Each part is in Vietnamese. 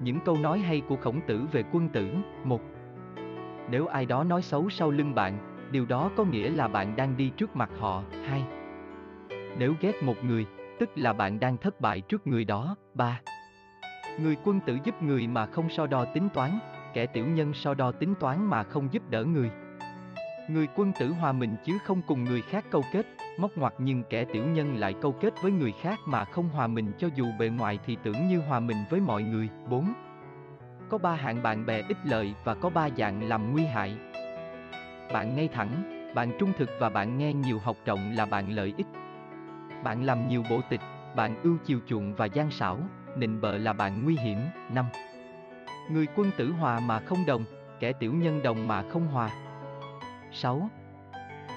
Những câu nói hay của khổng tử về quân tử, một Nếu ai đó nói xấu sau lưng bạn, điều đó có nghĩa là bạn đang đi trước mặt họ, hai Nếu ghét một người, tức là bạn đang thất bại trước người đó, ba Người quân tử giúp người mà không so đo tính toán, kẻ tiểu nhân so đo tính toán mà không giúp đỡ người. Người quân tử hòa mình chứ không cùng người khác câu kết, móc ngoặt nhưng kẻ tiểu nhân lại câu kết với người khác mà không hòa mình cho dù bề ngoài thì tưởng như hòa mình với mọi người. 4. Có ba hạng bạn bè ích lợi và có ba dạng làm nguy hại. Bạn ngay thẳng, bạn trung thực và bạn nghe nhiều học trọng là bạn lợi ích. Bạn làm nhiều bộ tịch, bạn ưu chiều chuộng và gian xảo, nịnh bợ là bạn nguy hiểm. 5. Người quân tử hòa mà không đồng, kẻ tiểu nhân đồng mà không hòa. 6.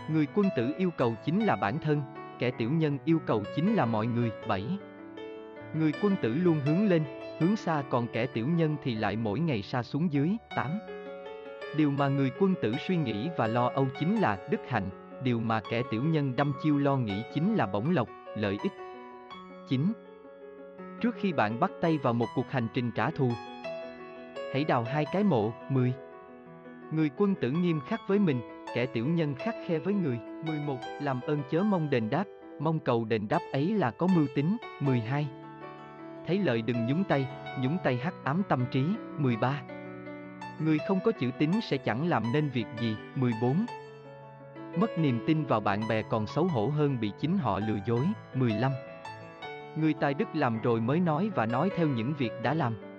Người quân tử yêu cầu chính là bản thân, kẻ tiểu nhân yêu cầu chính là mọi người. 7. Người quân tử luôn hướng lên, hướng xa còn kẻ tiểu nhân thì lại mỗi ngày xa xuống dưới. 8. Điều mà người quân tử suy nghĩ và lo âu chính là đức hạnh, điều mà kẻ tiểu nhân đâm chiêu lo nghĩ chính là bổng lộc, lợi ích. 9. Trước khi bạn bắt tay vào một cuộc hành trình trả thù, hãy đào hai cái mộ, 10. Người quân tử nghiêm khắc với mình, kẻ tiểu nhân khắc khe với người. 11. Làm ơn chớ mong đền đáp, mong cầu đền đáp ấy là có mưu tính. 12. Thấy lợi đừng nhúng tay, nhúng tay hắc ám tâm trí. 13. Người không có chữ tín sẽ chẳng làm nên việc gì. 14. Mất niềm tin vào bạn bè còn xấu hổ hơn bị chính họ lừa dối. 15. Người tài đức làm rồi mới nói và nói theo những việc đã làm.